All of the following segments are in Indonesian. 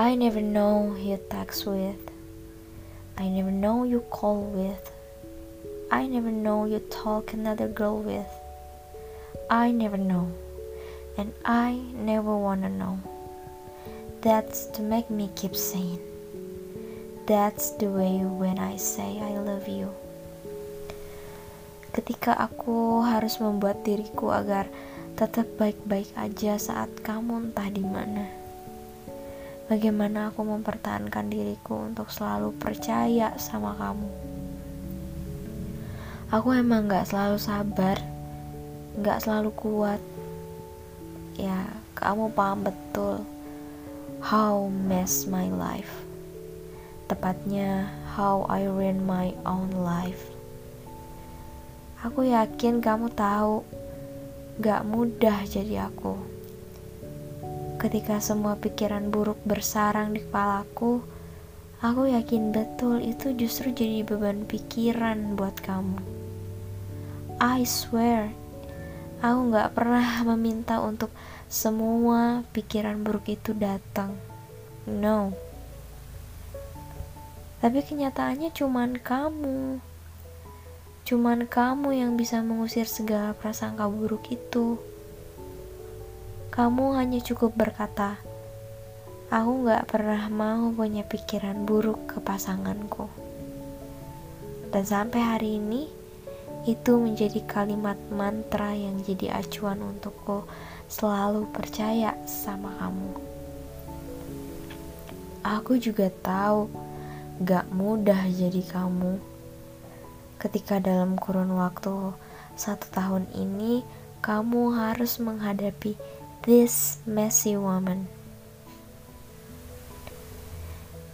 I never know you text with. I never know you call with. I never know you talk another girl with. I never know. And I never wanna know. That's to make me keep saying. That's the way when I say I love you. Ketika aku harus membuat diriku agar tetap baik-baik aja saat kamu entah di mana. Bagaimana aku mempertahankan diriku untuk selalu percaya sama kamu. Aku emang gak selalu sabar, gak selalu kuat. Ya, kamu paham betul how mess my life. Tepatnya, how I ruin my own life. Aku yakin kamu tahu, gak mudah jadi aku. Ketika semua pikiran buruk bersarang di kepalaku, aku yakin betul itu justru jadi beban pikiran buat kamu. I swear, aku gak pernah meminta untuk semua pikiran buruk itu datang. No. Tapi kenyataannya cuman kamu. Cuman kamu yang bisa mengusir segala prasangka buruk itu. Kamu hanya cukup berkata, aku gak pernah mau punya pikiran buruk ke pasanganku. Dan sampai hari ini, itu menjadi kalimat mantra yang jadi acuan untukku selalu percaya sama kamu. Aku juga tahu gak mudah jadi kamu. Ketika dalam kurun waktu satu tahun ini, kamu harus menghadapi this messy woman.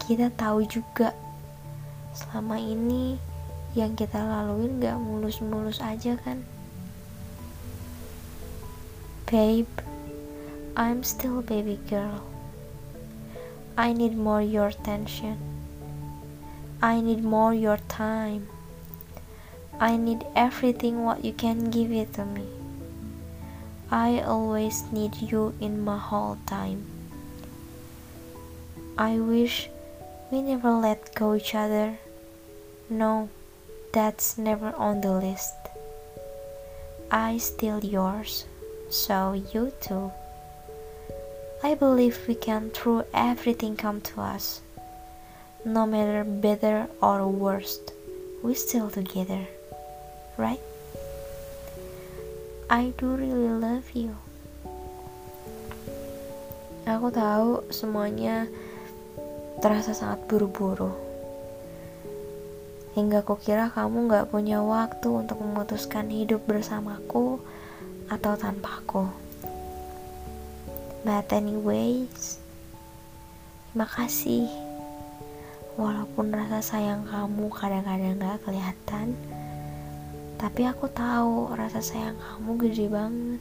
Kita tahu juga selama ini yang kita laluin gak mulus-mulus aja kan? Babe, I'm still baby girl. I need more your attention. I need more your time. I need everything what you can give it to me I always need you in my whole time I wish we never let go each other no that's never on the list. I still yours, so you too. I believe we can through everything come to us. No matter better or worst, we still together, right? I do really love you. Aku tahu semuanya terasa sangat buru-buru hingga kukira kamu gak punya waktu untuk memutuskan hidup bersamaku atau tanpaku. But anyways, terima kasih. Walaupun rasa sayang kamu kadang-kadang gak kelihatan, tapi aku tahu rasa sayang kamu gede banget.